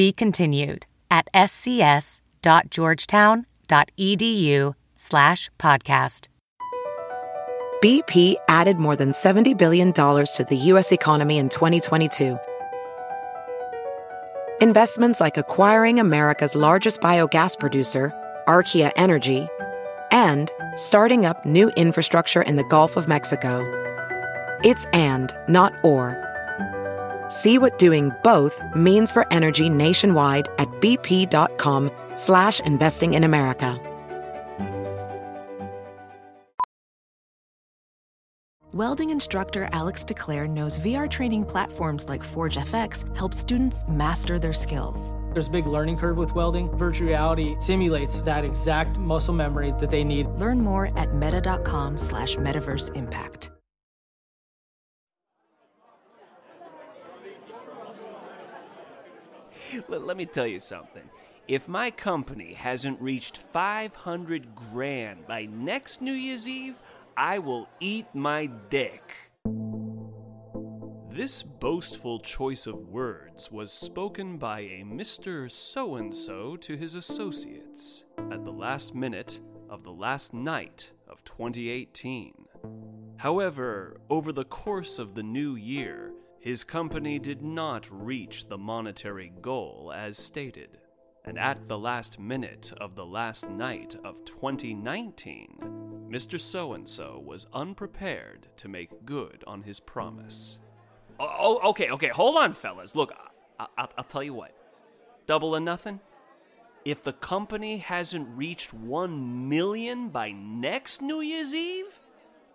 Be continued at scs.georgetown.edu slash podcast. BP added more than $70 billion to the U.S. economy in 2022. Investments like acquiring America's largest biogas producer, Archaea Energy, and starting up new infrastructure in the Gulf of Mexico. It's and, not or. See what doing both means for energy nationwide at bp.com slash investing in America. Welding instructor Alex DeClaire knows VR training platforms like Forge FX help students master their skills. There's a big learning curve with welding. Virtual reality simulates that exact muscle memory that they need. Learn more at meta.com slash metaverse impact. Let me tell you something. If my company hasn't reached 500 grand by next New Year's Eve, I will eat my dick. This boastful choice of words was spoken by a Mr. So and so to his associates at the last minute of the last night of 2018. However, over the course of the new year, his company did not reach the monetary goal as stated. And at the last minute of the last night of 2019, Mr. So and so was unprepared to make good on his promise. Oh, oh, okay, okay, hold on, fellas. Look, I, I, I'll tell you what. Double or nothing? If the company hasn't reached 1 million by next New Year's Eve,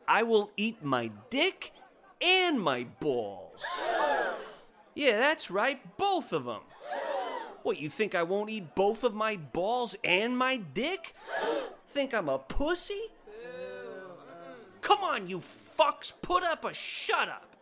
I will eat my dick and my balls. Yeah, that's right, both of them. What, you think I won't eat both of my balls and my dick? Think I'm a pussy? Come on, you fucks, put up a shut up!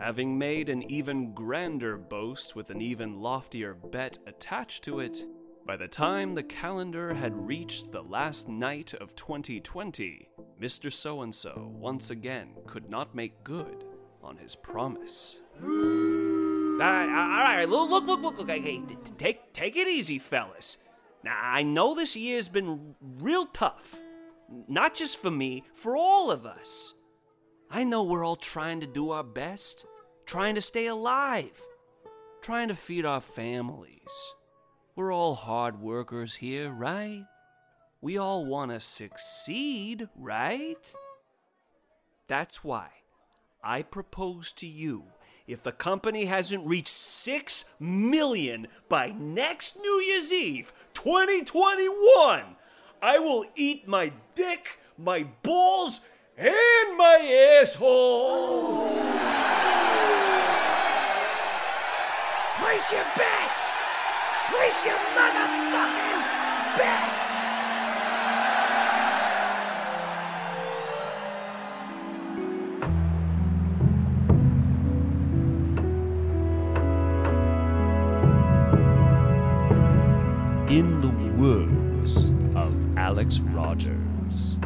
Having made an even grander boast with an even loftier bet attached to it, by the time the calendar had reached the last night of 2020, Mr. So and so once again could not make good on his promise. all right, all right, look, look, look, look. Hey, take, take it easy, fellas. Now, I know this year's been real tough. Not just for me, for all of us. I know we're all trying to do our best, trying to stay alive, trying to feed our families. We're all hard workers here, right? We all want to succeed, right? That's why I propose to you if the company hasn't reached 6 million by next New Year's Eve, 2021, I will eat my dick, my balls, and my asshole. Place your bets! Place your motherfucking bets! In the words of Alex Rogers.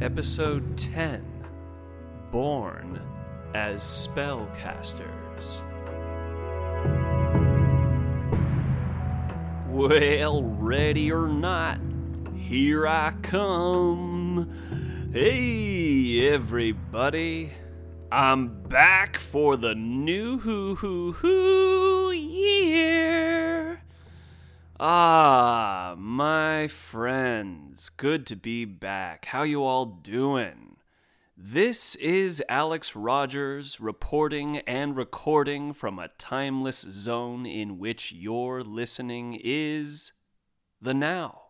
Episode 10 Born as Spellcasters. Well, ready or not, here I come. Hey, everybody. I'm back for the new hoo hoo hoo year. Ah, my friends, good to be back. How you all doing? This is Alex Rogers reporting and recording from a timeless zone in which your listening is the now.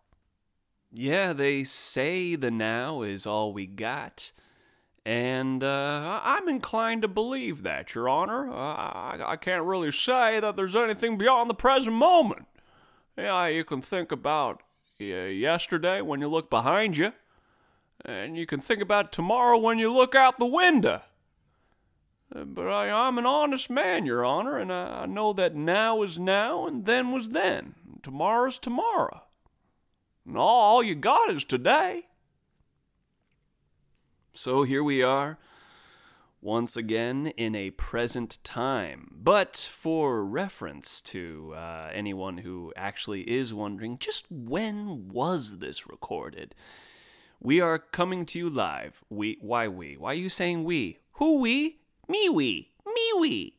Yeah, they say the now is all we got. And uh, I'm inclined to believe that, Your Honor. Uh, I, I can't really say that there's anything beyond the present moment. Yeah, you can think about uh, yesterday when you look behind you, and you can think about tomorrow when you look out the window. Uh, but I, I'm an honest man, Your Honor, and I, I know that now is now and then was then. Tomorrow's tomorrow. And all, all you got is today. So here we are, once again in a present time. But for reference to uh, anyone who actually is wondering, just when was this recorded? We are coming to you live. We, why we? Why are you saying we? Who we? Me we. Me we.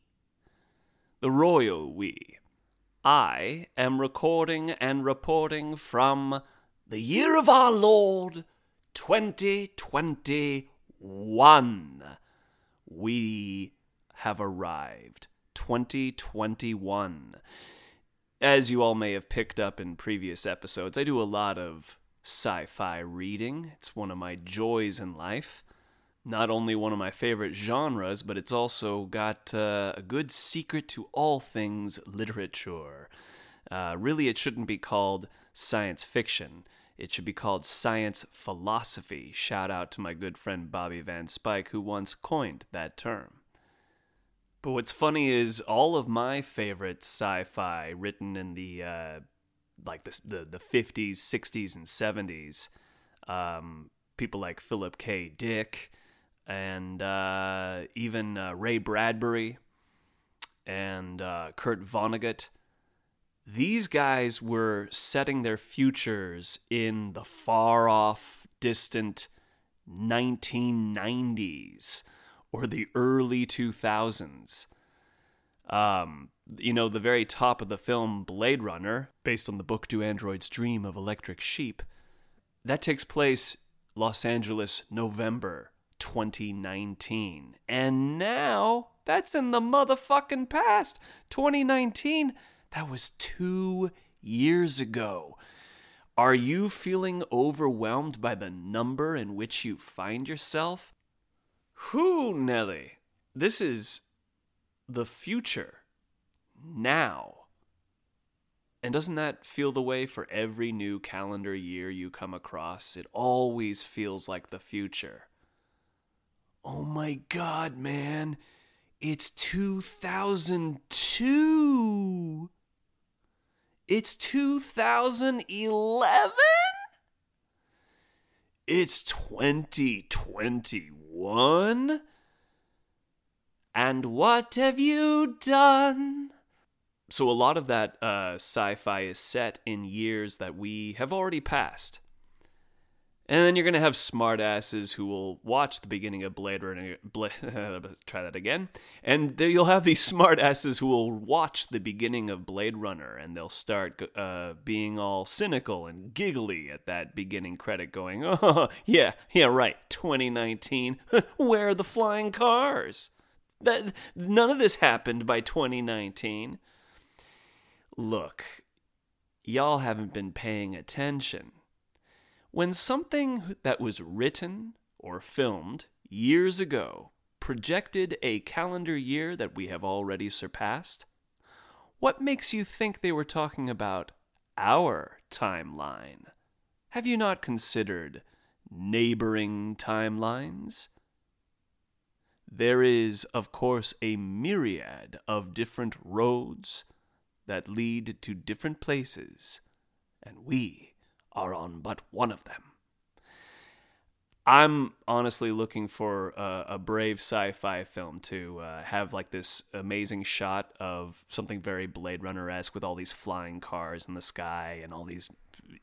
The royal we. I am recording and reporting from the year of our Lord 2021. We have arrived. 2021. As you all may have picked up in previous episodes, I do a lot of sci fi reading. It's one of my joys in life. Not only one of my favorite genres, but it's also got uh, a good secret to all things literature. Uh, really, it shouldn't be called science fiction. It should be called science philosophy. Shout out to my good friend Bobby Van Spike, who once coined that term. But what's funny is all of my favorite sci-fi written in the uh, like the, the the 50s, 60s, and 70s, um, people like Philip K. Dick and uh, even uh, Ray Bradbury and uh, Kurt Vonnegut these guys were setting their futures in the far off, distant 1990s or the early 2000s. Um, you know, the very top of the film Blade Runner, based on the book Do Androids Dream of Electric Sheep, that takes place Los Angeles, November 2019. And now that's in the motherfucking past. 2019 that was two years ago. Are you feeling overwhelmed by the number in which you find yourself? Whoo, Nelly. This is the future. Now. And doesn't that feel the way for every new calendar year you come across? It always feels like the future. Oh my god, man. It's 2002. It's 2011? It's 2021? And what have you done? So, a lot of that uh, sci fi is set in years that we have already passed. And then you're going to have smartasses who will watch the beginning of Blade Runner. Try that again. And there you'll have these smartasses who will watch the beginning of Blade Runner and they'll start uh, being all cynical and giggly at that beginning credit, going, oh, yeah, yeah, right, 2019. Where are the flying cars? That, none of this happened by 2019. Look, y'all haven't been paying attention. When something that was written or filmed years ago projected a calendar year that we have already surpassed, what makes you think they were talking about our timeline? Have you not considered neighboring timelines? There is, of course, a myriad of different roads that lead to different places, and we are on but one of them. I'm honestly looking for a, a brave sci-fi film to uh, have like this amazing shot of something very Blade Runner-esque with all these flying cars in the sky and all these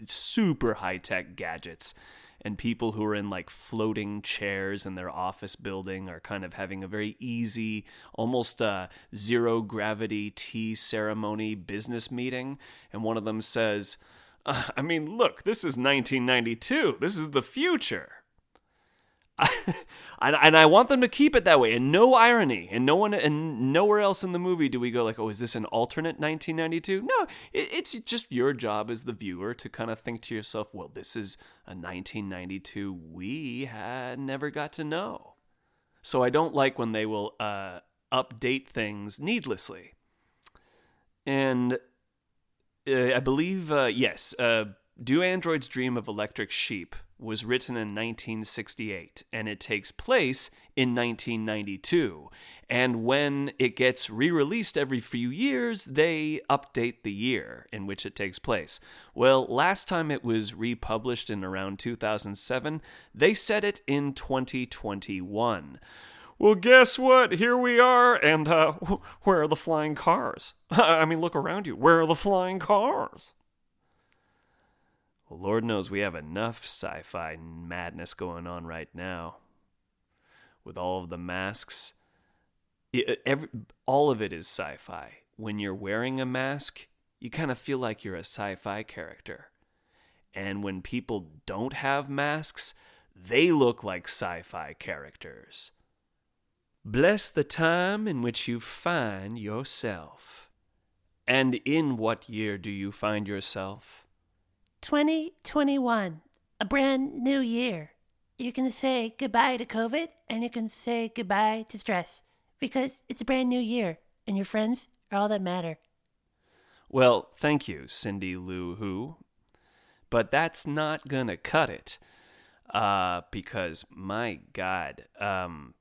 super high-tech gadgets and people who are in like floating chairs in their office building are kind of having a very easy, almost uh, zero gravity tea ceremony business meeting. And one of them says, uh, I mean, look, this is 1992. This is the future. and I want them to keep it that way, and no irony, and no one, and nowhere else in the movie do we go like, "Oh, is this an alternate 1992?" No, it, it's just your job as the viewer to kind of think to yourself, "Well, this is a 1992 we had never got to know." So I don't like when they will uh, update things needlessly. And uh, I believe, uh, yes, uh, Do Androids Dream of Electric Sheep was written in 1968 and it takes place in 1992. And when it gets re released every few years, they update the year in which it takes place. Well, last time it was republished in around 2007, they set it in 2021. Well, guess what? Here we are, and uh, where are the flying cars? I mean, look around you. Where are the flying cars? Well, Lord knows we have enough sci fi madness going on right now. With all of the masks, it, every, all of it is sci fi. When you're wearing a mask, you kind of feel like you're a sci fi character. And when people don't have masks, they look like sci fi characters. Bless the time in which you find yourself. And in what year do you find yourself? 2021, a brand new year. You can say goodbye to COVID and you can say goodbye to stress because it's a brand new year and your friends are all that matter. Well, thank you, Cindy Lou Who. But that's not gonna cut it. Uh, because my God, um,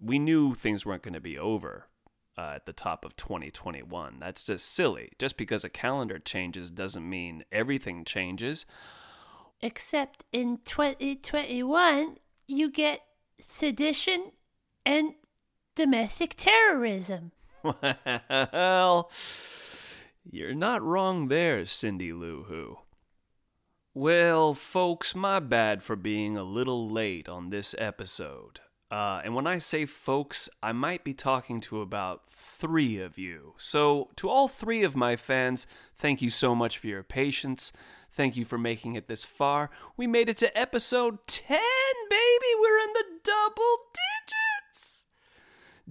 we knew things weren't gonna be over uh, at the top of 2021. That's just silly. Just because a calendar changes doesn't mean everything changes. Except in 2021, you get sedition and domestic terrorism. well, you're not wrong there, Cindy Lou Who. Well, folks, my bad for being a little late on this episode. Uh, and when I say folks, I might be talking to about three of you. So, to all three of my fans, thank you so much for your patience. Thank you for making it this far. We made it to episode 10, baby! We're in the double digits!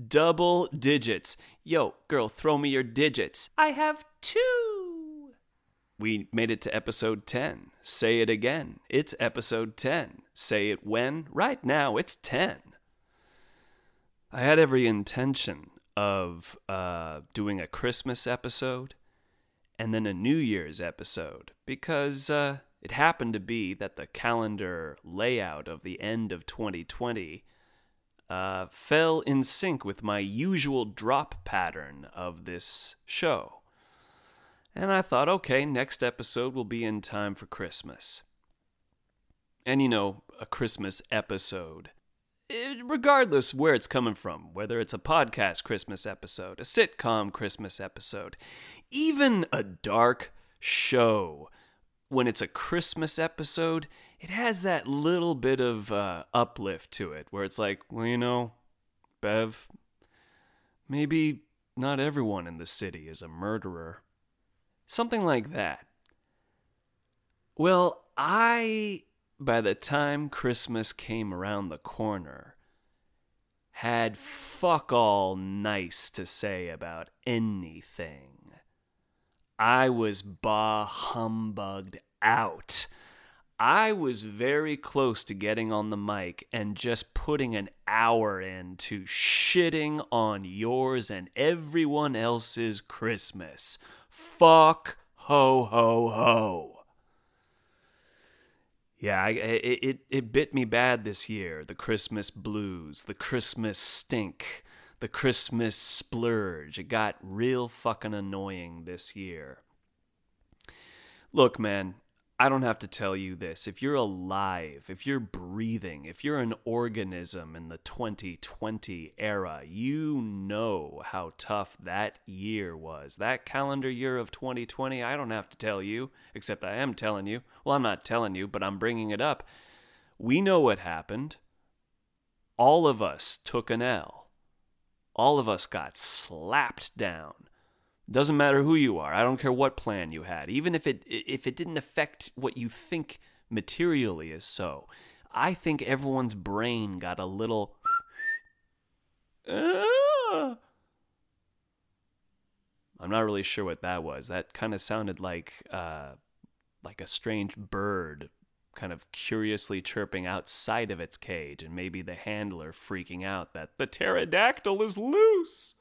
Double digits. Yo, girl, throw me your digits. I have two. We made it to episode 10. Say it again. It's episode 10. Say it when? Right now, it's 10. I had every intention of uh, doing a Christmas episode and then a New Year's episode because uh, it happened to be that the calendar layout of the end of 2020 uh, fell in sync with my usual drop pattern of this show. And I thought, okay, next episode will be in time for Christmas. And you know, a Christmas episode regardless where it's coming from, whether it's a podcast Christmas episode, a sitcom Christmas episode, even a dark show, when it's a Christmas episode, it has that little bit of uh, uplift to it where it's like, well, you know, Bev, maybe not everyone in the city is a murderer. Something like that. Well, I by the time Christmas came around the corner, had fuck all nice to say about anything. I was bah humbugged out. I was very close to getting on the mic and just putting an hour into shitting on yours and everyone else's Christmas. Fuck ho ho ho. Yeah, I, it, it it bit me bad this year. The Christmas blues, the Christmas stink, the Christmas splurge. It got real fucking annoying this year. Look, man, I don't have to tell you this. If you're alive, if you're breathing, if you're an organism in the 2020 era, you know how tough that year was. That calendar year of 2020, I don't have to tell you, except I am telling you. Well, I'm not telling you, but I'm bringing it up. We know what happened. All of us took an L. All of us got slapped down. Doesn't matter who you are. I don't care what plan you had. Even if it if it didn't affect what you think materially is so. I think everyone's brain got a little I'm not really sure what that was. That kind of sounded like uh, like a strange bird kind of curiously chirping outside of its cage, and maybe the handler freaking out that the pterodactyl is loose.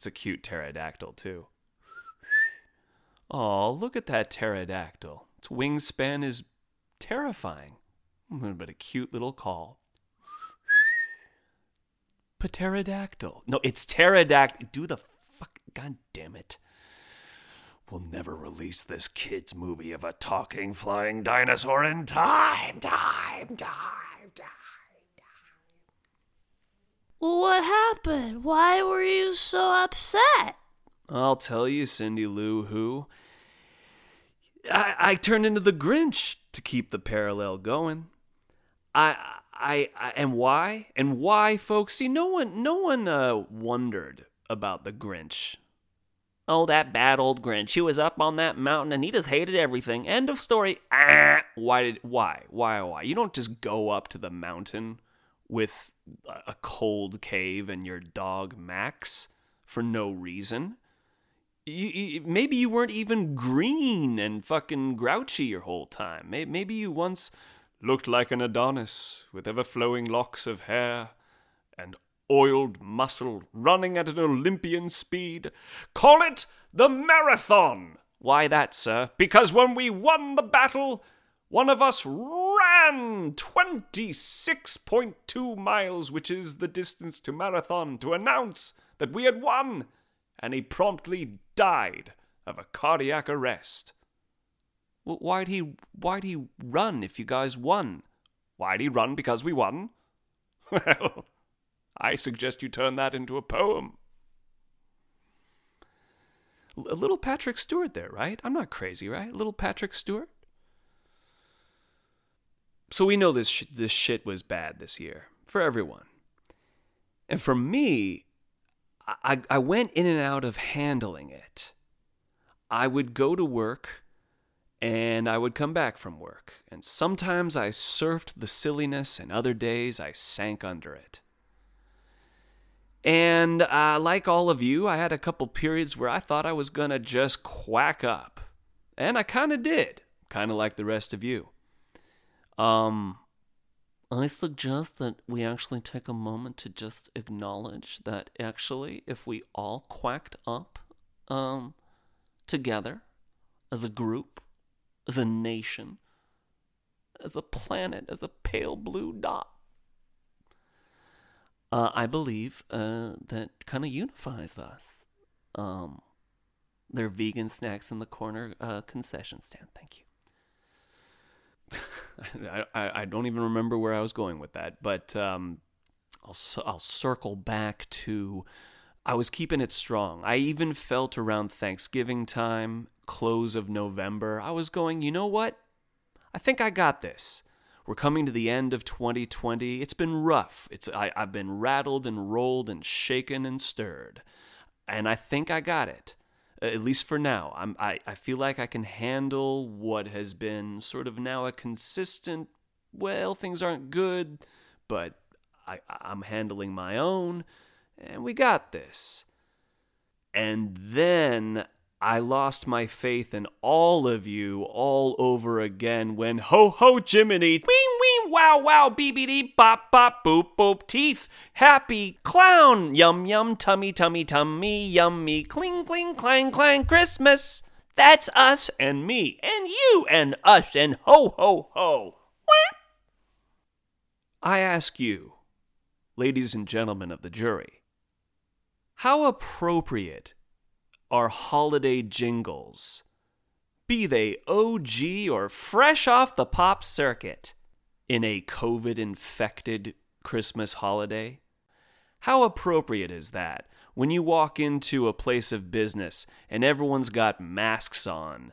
It's a cute pterodactyl, too. Oh, look at that pterodactyl. Its wingspan is terrifying, but a cute little call. Pterodactyl. No, it's pterodactyl. Do the fuck. God damn it. We'll never release this kid's movie of a talking flying dinosaur in time, time, time, time, time. What happened? Why were you so upset? I'll tell you, Cindy Lou Who. I, I turned into the Grinch to keep the parallel going. I, I, I, and why? And why, folks? See, no one, no one uh, wondered about the Grinch. Oh, that bad old Grinch. He was up on that mountain and he just hated everything. End of story. Ah, why did? Why? Why? Why? You don't just go up to the mountain with a cold cave and your dog Max for no reason. You, you, maybe you weren't even green and fucking grouchy your whole time. Maybe you once looked like an Adonis with ever flowing locks of hair and oiled muscle running at an Olympian speed. Call it the marathon! Why that, sir? Because when we won the battle, one of us ran 26.2 miles, which is the distance to marathon, to announce that we had won, and he promptly died of a cardiac arrest. Well, why'd he why'd he run if you guys won? Why'd he run because we won? Well, I suggest you turn that into a poem. A little Patrick Stewart there, right? I'm not crazy, right? Little Patrick Stewart. So we know this sh- this shit was bad this year for everyone, and for me, I I went in and out of handling it. I would go to work, and I would come back from work, and sometimes I surfed the silliness, and other days I sank under it. And uh, like all of you, I had a couple periods where I thought I was going to just quack up. And I kind of did, kind of like the rest of you. Um, I suggest that we actually take a moment to just acknowledge that actually, if we all quacked up um, together as a group, as a nation, as a planet, as a pale blue dot, uh, I believe uh, that kind of unifies us. Um, their vegan snacks in the corner uh, concession stand. Thank you. I, I, don't even remember where I was going with that, but um, I'll I'll circle back to I was keeping it strong. I even felt around Thanksgiving time, close of November, I was going, you know what? I think I got this. We're coming to the end of 2020. It's been rough. It's I, I've been rattled and rolled and shaken and stirred. And I think I got it. At least for now. I'm I, I feel like I can handle what has been sort of now a consistent well, things aren't good, but I, I'm handling my own, and we got this. And then I lost my faith in all of you all over again when ho ho Jiminy, wee wee wow wow beebity bop bop boop boop teeth, happy clown, yum yum tummy tummy tummy yummy cling cling clang clang Christmas. That's us and me and you and us and ho ho ho. I ask you, ladies and gentlemen of the jury, how appropriate are holiday jingles, be they OG or fresh off the pop circuit, in a COVID infected Christmas holiday? How appropriate is that when you walk into a place of business and everyone's got masks on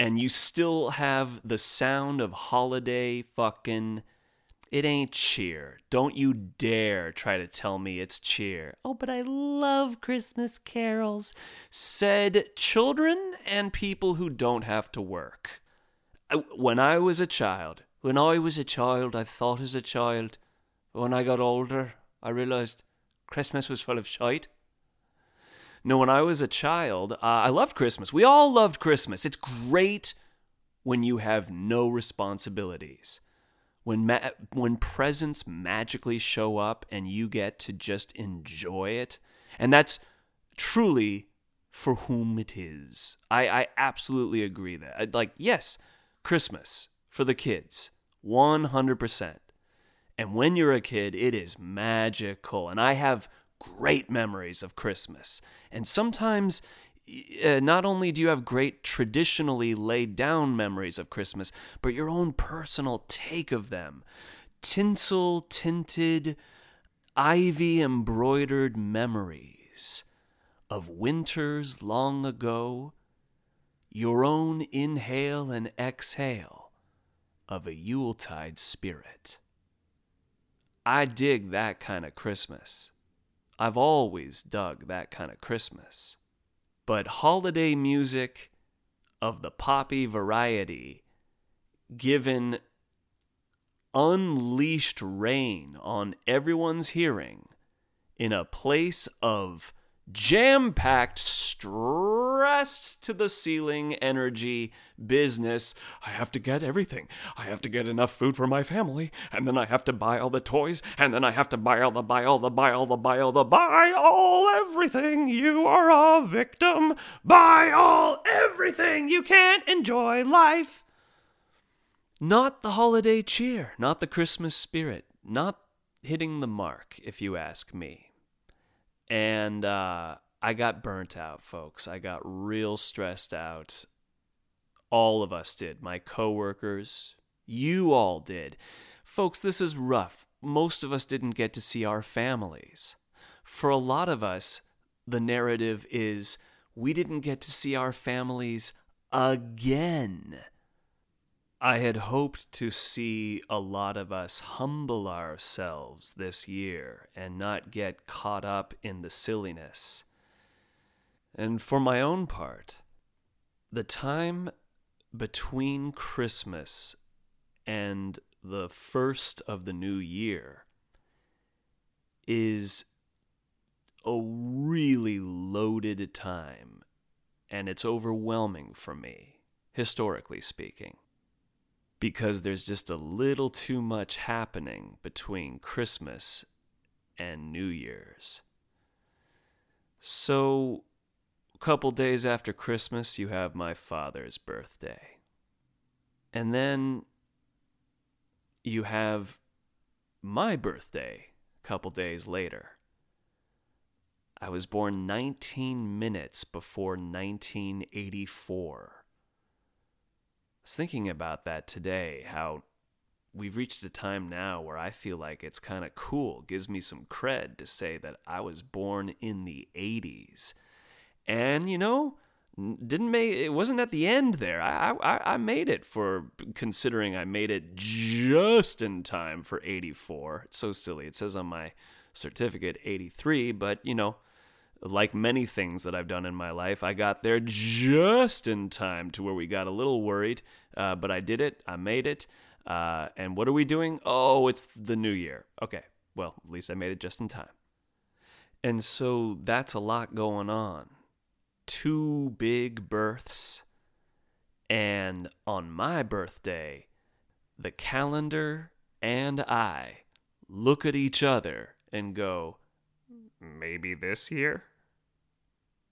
and you still have the sound of holiday fucking it ain't cheer. Don't you dare try to tell me it's cheer. Oh, but I love Christmas carols, said children and people who don't have to work. When I was a child, when I was a child, I thought as a child. When I got older, I realized Christmas was full of shite. No, when I was a child, uh, I loved Christmas. We all loved Christmas. It's great when you have no responsibilities. When ma- when presents magically show up and you get to just enjoy it. And that's truly for whom it is. I, I absolutely agree that. Like, yes, Christmas for the kids, 100%. And when you're a kid, it is magical. And I have great memories of Christmas. And sometimes, uh, not only do you have great traditionally laid down memories of Christmas, but your own personal take of them. Tinsel tinted, ivy embroidered memories of winters long ago, your own inhale and exhale of a Yuletide spirit. I dig that kind of Christmas. I've always dug that kind of Christmas. But holiday music of the poppy variety, given unleashed rain on everyone's hearing in a place of jam packed, stressed to the ceiling energy business. I have to get everything. I have to get enough food for my family, and then I have to buy all the toys, and then I have to buy all the, buy all the, buy all the, buy all the, buy all everything. You are a victim. Buy all everything. You can't enjoy life. Not the holiday cheer, not the Christmas spirit, not hitting the mark, if you ask me and uh, I got burnt out, folks. I got real stressed out. All of us did. My coworkers, you all did. Folks, this is rough. Most of us didn't get to see our families. For a lot of us, the narrative is we didn't get to see our families again. I had hoped to see a lot of us humble ourselves this year and not get caught up in the silliness. And for my own part, the time between Christmas and the first of the new year is a really loaded time, and it's overwhelming for me, historically speaking because there's just a little too much happening between Christmas and New Year's. So, a couple days after Christmas, you have my father's birthday. And then you have my birthday a couple days later. I was born 19 minutes before 1984 was thinking about that today, how we've reached a time now where I feel like it's kind of cool, gives me some cred to say that I was born in the 80s. And, you know, didn't make it wasn't at the end there. I, I I made it for considering I made it just in time for 84. It's so silly. It says on my certificate 83, but you know, like many things that I've done in my life, I got there just in time to where we got a little worried, uh, but I did it. I made it. Uh, and what are we doing? Oh, it's the new year. Okay, well, at least I made it just in time. And so that's a lot going on. Two big births. And on my birthday, the calendar and I look at each other and go, maybe this year?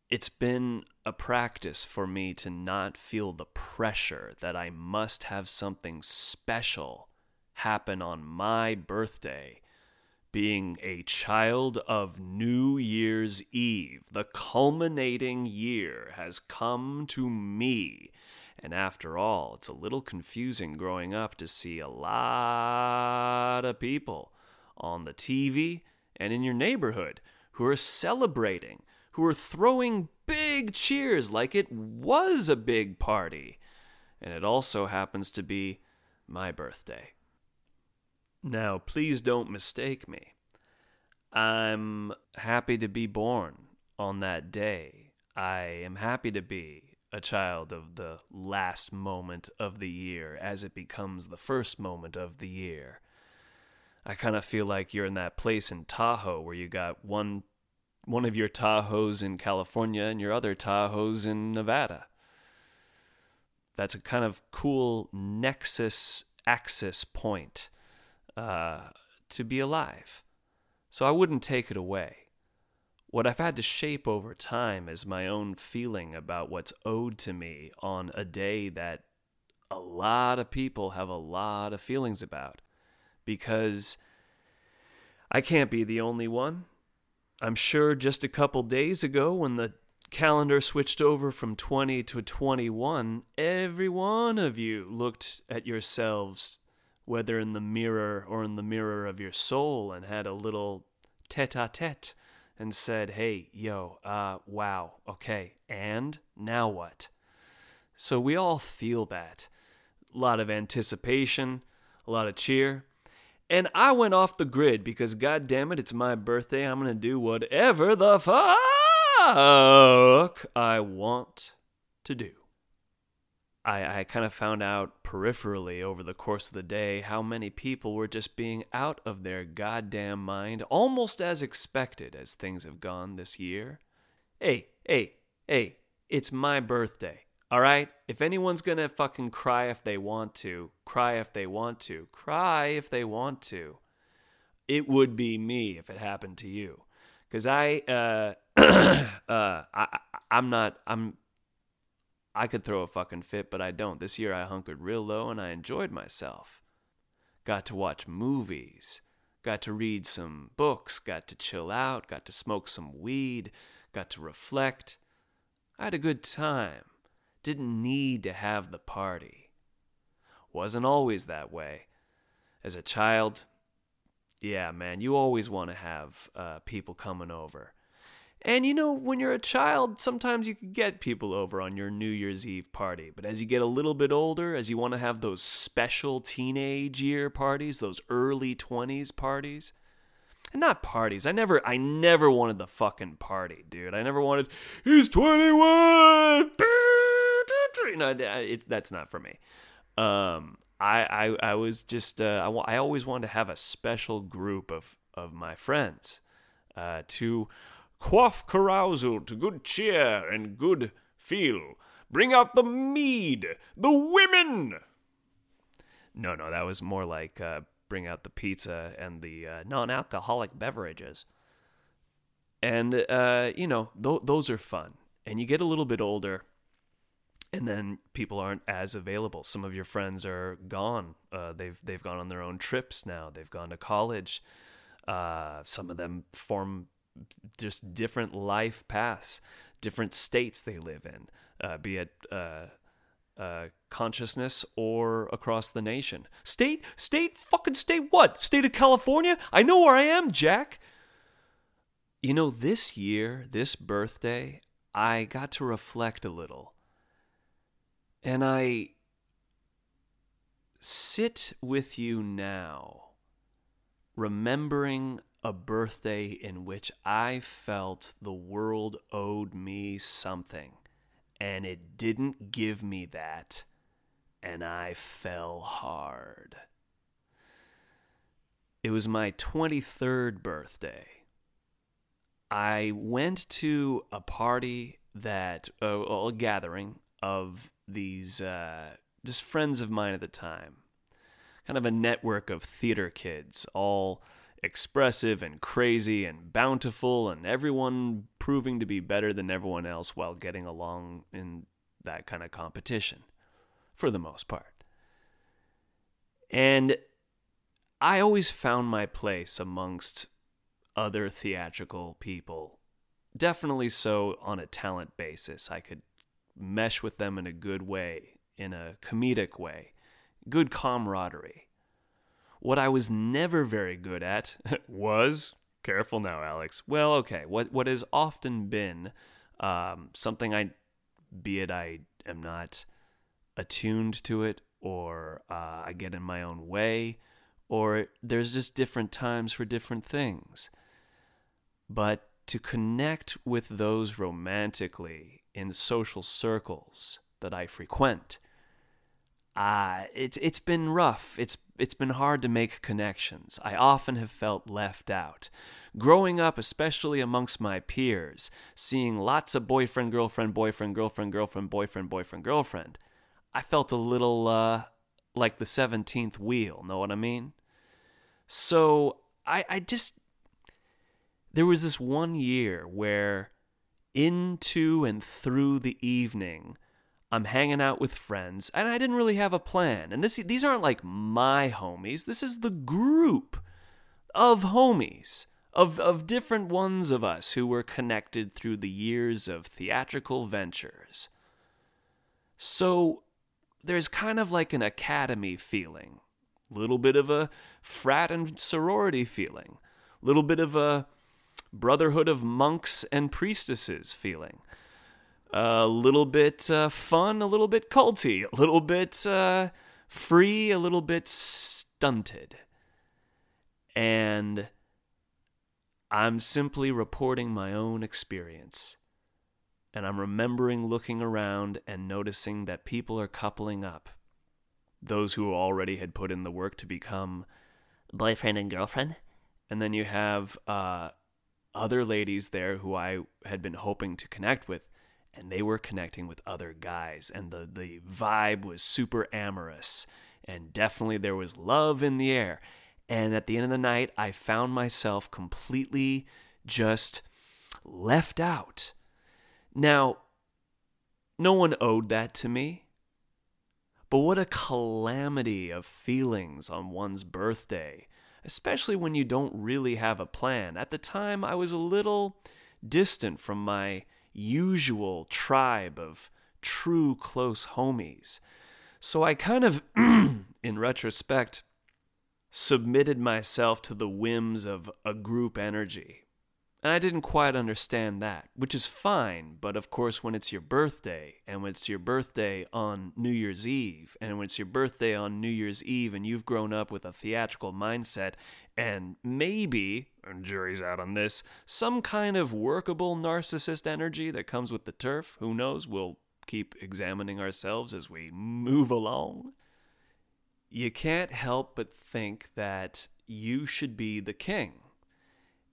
It's been a practice for me to not feel the pressure that I must have something special happen on my birthday. Being a child of New Year's Eve, the culminating year has come to me. And after all, it's a little confusing growing up to see a lot of people on the TV and in your neighborhood who are celebrating, who are throwing big cheers like it was a big party. And it also happens to be my birthday. Now, please don't mistake me. I'm happy to be born on that day. I am happy to be a child of the last moment of the year as it becomes the first moment of the year. I kind of feel like you're in that place in Tahoe where you got one one of your Tahoes in California and your other Tahoes in Nevada. That's a kind of cool nexus axis point uh, to be alive. So I wouldn't take it away. What I've had to shape over time is my own feeling about what's owed to me on a day that a lot of people have a lot of feelings about. Because I can't be the only one. I'm sure just a couple days ago, when the calendar switched over from 20 to 21, every one of you looked at yourselves, whether in the mirror or in the mirror of your soul, and had a little tete a tete and said, Hey, yo, uh, wow, okay, and now what? So we all feel that. A lot of anticipation, a lot of cheer. And I went off the grid because, god damn it, it's my birthday. I'm going to do whatever the fuck I want to do. I, I kind of found out peripherally over the course of the day how many people were just being out of their goddamn mind, almost as expected as things have gone this year. Hey, hey, hey, it's my birthday. All right? If anyone's going to fucking cry if they want to, cry if they want to, cry if they want to. It would be me if it happened to you. Cuz I uh uh I I'm not I'm I could throw a fucking fit, but I don't. This year I hunkered real low and I enjoyed myself. Got to watch movies, got to read some books, got to chill out, got to smoke some weed, got to reflect. I had a good time. Didn't need to have the party. Wasn't always that way. As a child, yeah, man, you always want to have uh, people coming over. And you know, when you're a child, sometimes you can get people over on your New Year's Eve party. But as you get a little bit older, as you want to have those special teenage year parties, those early 20s parties, and not parties. I never I never wanted the fucking party, dude. I never wanted he's 21. No, it, that's not for me. Um I I I was just uh, I, I always wanted to have a special group of of my friends uh, to quaff carousal to good cheer and good feel. Bring out the mead, the women. No, no, that was more like uh, bring out the pizza and the uh, non-alcoholic beverages. And uh, you know, th- those are fun. And you get a little bit older, and then people aren't as available. Some of your friends are gone. Uh, they've they've gone on their own trips now. They've gone to college. Uh, some of them form just different life paths, different states they live in, uh, be it uh, uh, consciousness or across the nation. State, state, fucking state what? State of California? I know where I am, Jack. You know, this year, this birthday, I got to reflect a little. And I sit with you now, remembering a birthday in which I felt the world owed me something, and it didn't give me that, and I fell hard. It was my 23rd birthday. I went to a party that, uh, a gathering of these uh, just friends of mine at the time, kind of a network of theater kids, all expressive and crazy and bountiful, and everyone proving to be better than everyone else while getting along in that kind of competition, for the most part. And I always found my place amongst other theatrical people. Definitely so on a talent basis. I could mesh with them in a good way, in a comedic way, good camaraderie. What I was never very good at was careful now, Alex. Well, okay. What what has often been um, something I, be it I am not attuned to it, or uh, I get in my own way, or there's just different times for different things. But to connect with those romantically in social circles that I frequent uh, it's it's been rough. It's it's been hard to make connections. I often have felt left out. Growing up, especially amongst my peers, seeing lots of boyfriend, girlfriend, boyfriend, girlfriend, girlfriend, boyfriend, boyfriend, girlfriend, I felt a little uh, like the 17th wheel, know what I mean? So I, I just, there was this one year where into and through the evening, I'm hanging out with friends, and I didn't really have a plan. And this, these aren't like my homies. This is the group of homies, of, of different ones of us who were connected through the years of theatrical ventures. So there's kind of like an academy feeling, little bit of a frat and sorority feeling, a little bit of a brotherhood of monks and priestesses feeling. A little bit uh, fun, a little bit culty, a little bit uh, free, a little bit stunted. And I'm simply reporting my own experience. And I'm remembering looking around and noticing that people are coupling up. Those who already had put in the work to become boyfriend and girlfriend. And then you have uh, other ladies there who I had been hoping to connect with, and they were connecting with other guys, and the, the vibe was super amorous, and definitely there was love in the air. And at the end of the night, I found myself completely just left out. Now, no one owed that to me. But what a calamity of feelings on one's birthday especially when you don't really have a plan. At the time, I was a little distant from my usual tribe of true close homies. So I kind of, in retrospect, submitted myself to the whims of a group energy. And I didn't quite understand that, which is fine. But of course, when it's your birthday, and when it's your birthday on New Year's Eve, and when it's your birthday on New Year's Eve, and you've grown up with a theatrical mindset, and maybe, and jury's out on this, some kind of workable narcissist energy that comes with the turf, who knows? We'll keep examining ourselves as we move along. You can't help but think that you should be the king.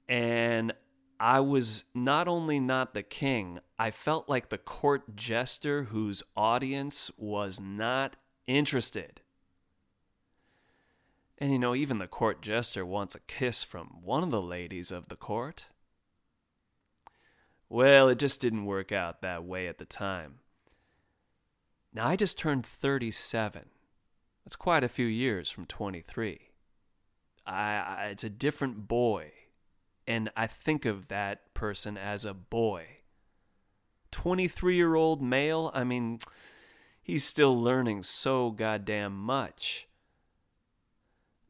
And I was not only not the king, I felt like the court jester whose audience was not interested. And you know, even the court jester wants a kiss from one of the ladies of the court. Well, it just didn't work out that way at the time. Now, I just turned 37. That's quite a few years from 23. I, I, it's a different boy and I think of that person as a boy. 23 year old male, I mean, he's still learning so goddamn much.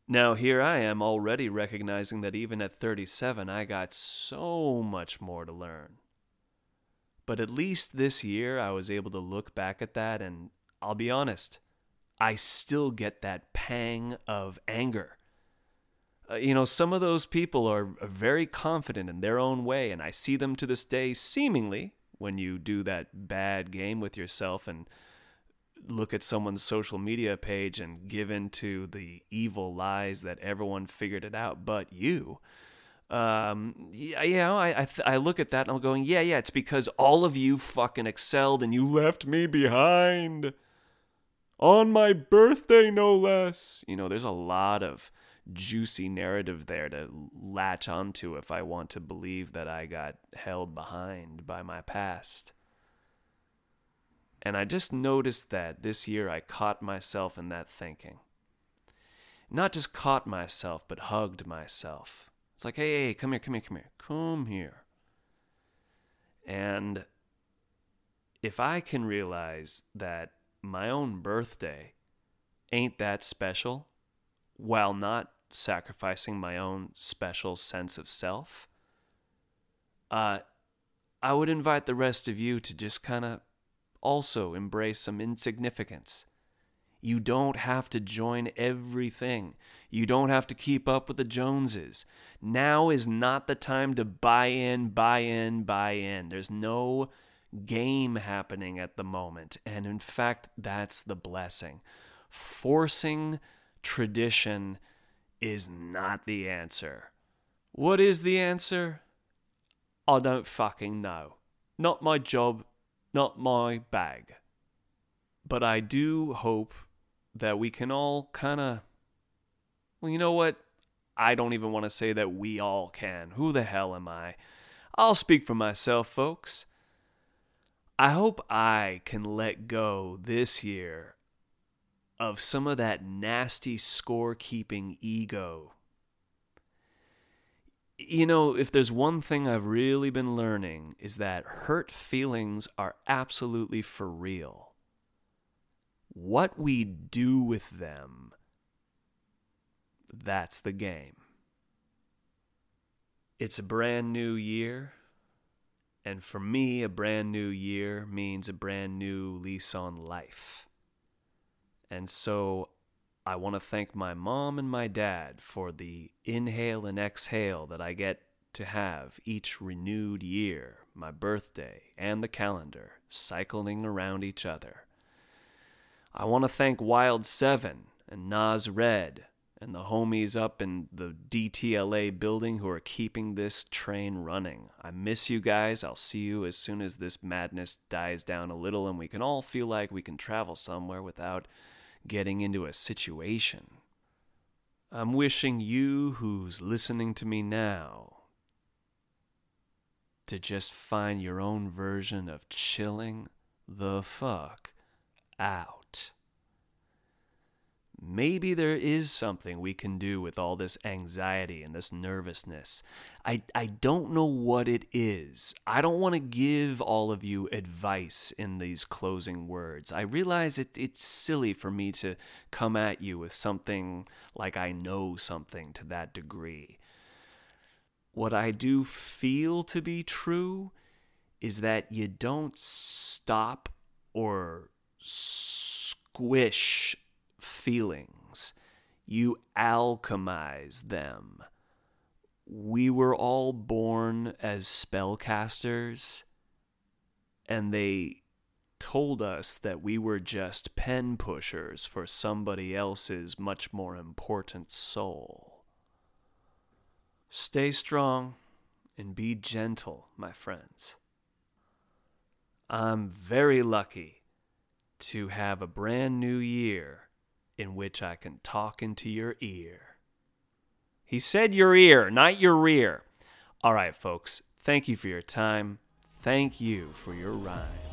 Now, here I am already recognizing that even at 37, I got so much more to learn. But at least this year, I was able to look back at that, and I'll be honest, I still get that pang of anger uh, you know, some of those people are, are very confident in their own way, and I see them to this day seemingly when you do that bad game with yourself and look at someone's social media page and give in to the evil lies that everyone figured it out but you. Um, yeah, you know, I I, th- I look at that and I'm going, yeah, yeah, it's because all of you fucking excelled and you left me behind on my birthday, no less. You know, there's a lot of juicy narrative there to latch onto if I want to believe that I got held behind by my past. And I just noticed that this year I caught myself in that thinking. Not just caught myself, but hugged myself. It's like, hey, hey, come here, come here, come here, come here. And if I can realize that my own birthday ain't that special, while not sacrificing my own special sense of self, uh, I would invite the rest of you to just kind of also embrace some insignificance. You don't have to join everything. You don't have to keep up with the Joneses. Now is not the time to buy in, buy in, buy in. There's no game happening at the moment. And in fact, that's the blessing. Forcing tradition is not the answer. What is the answer? I don't fucking know. Not my job, not my bag. but I do hope that we can all kind of. Well, you know what? I don't even want to say that we all can. Who the hell am I? I'll speak for myself, folks. I hope I can let go this year of some of that nasty scorekeeping ego. You know, if there's one thing I've really been learning is that hurt feelings are absolutely for real. What we do with them, that's the game. It's a brand new year. And for me, a brand new year means a brand new lease on life. And so I want to thank my mom and my dad for the inhale and exhale that I get to have each renewed year, my birthday, and the calendar cycling around each other. I want to thank Wild 7 and Nas Red and the homies up in the DTLA building who are keeping this train running. I miss you guys. I'll see you as soon as this madness dies down a little and we can all feel like we can travel somewhere without getting into a situation. I'm wishing you who's listening to me now to just find your own version of chilling the fuck out maybe there is something we can do with all this anxiety and this nervousness. I, I don't know what it is. I don't want to give all of you advice in these closing words. I realize it, it's silly for me to come at you with something like I know something to that degree. What I do feel to be true is that you don't stop or squish feelings. You alchemize them. We were all born as spellcasters, and they told us that we were just pen pushers for somebody else's much more important soul. Stay strong and be gentle, my friends. I'm very lucky to have a brand new year in which I can talk into your ear. He said your ear, not your rear. All right, folks, thank you for your time. Thank you for your rhyme.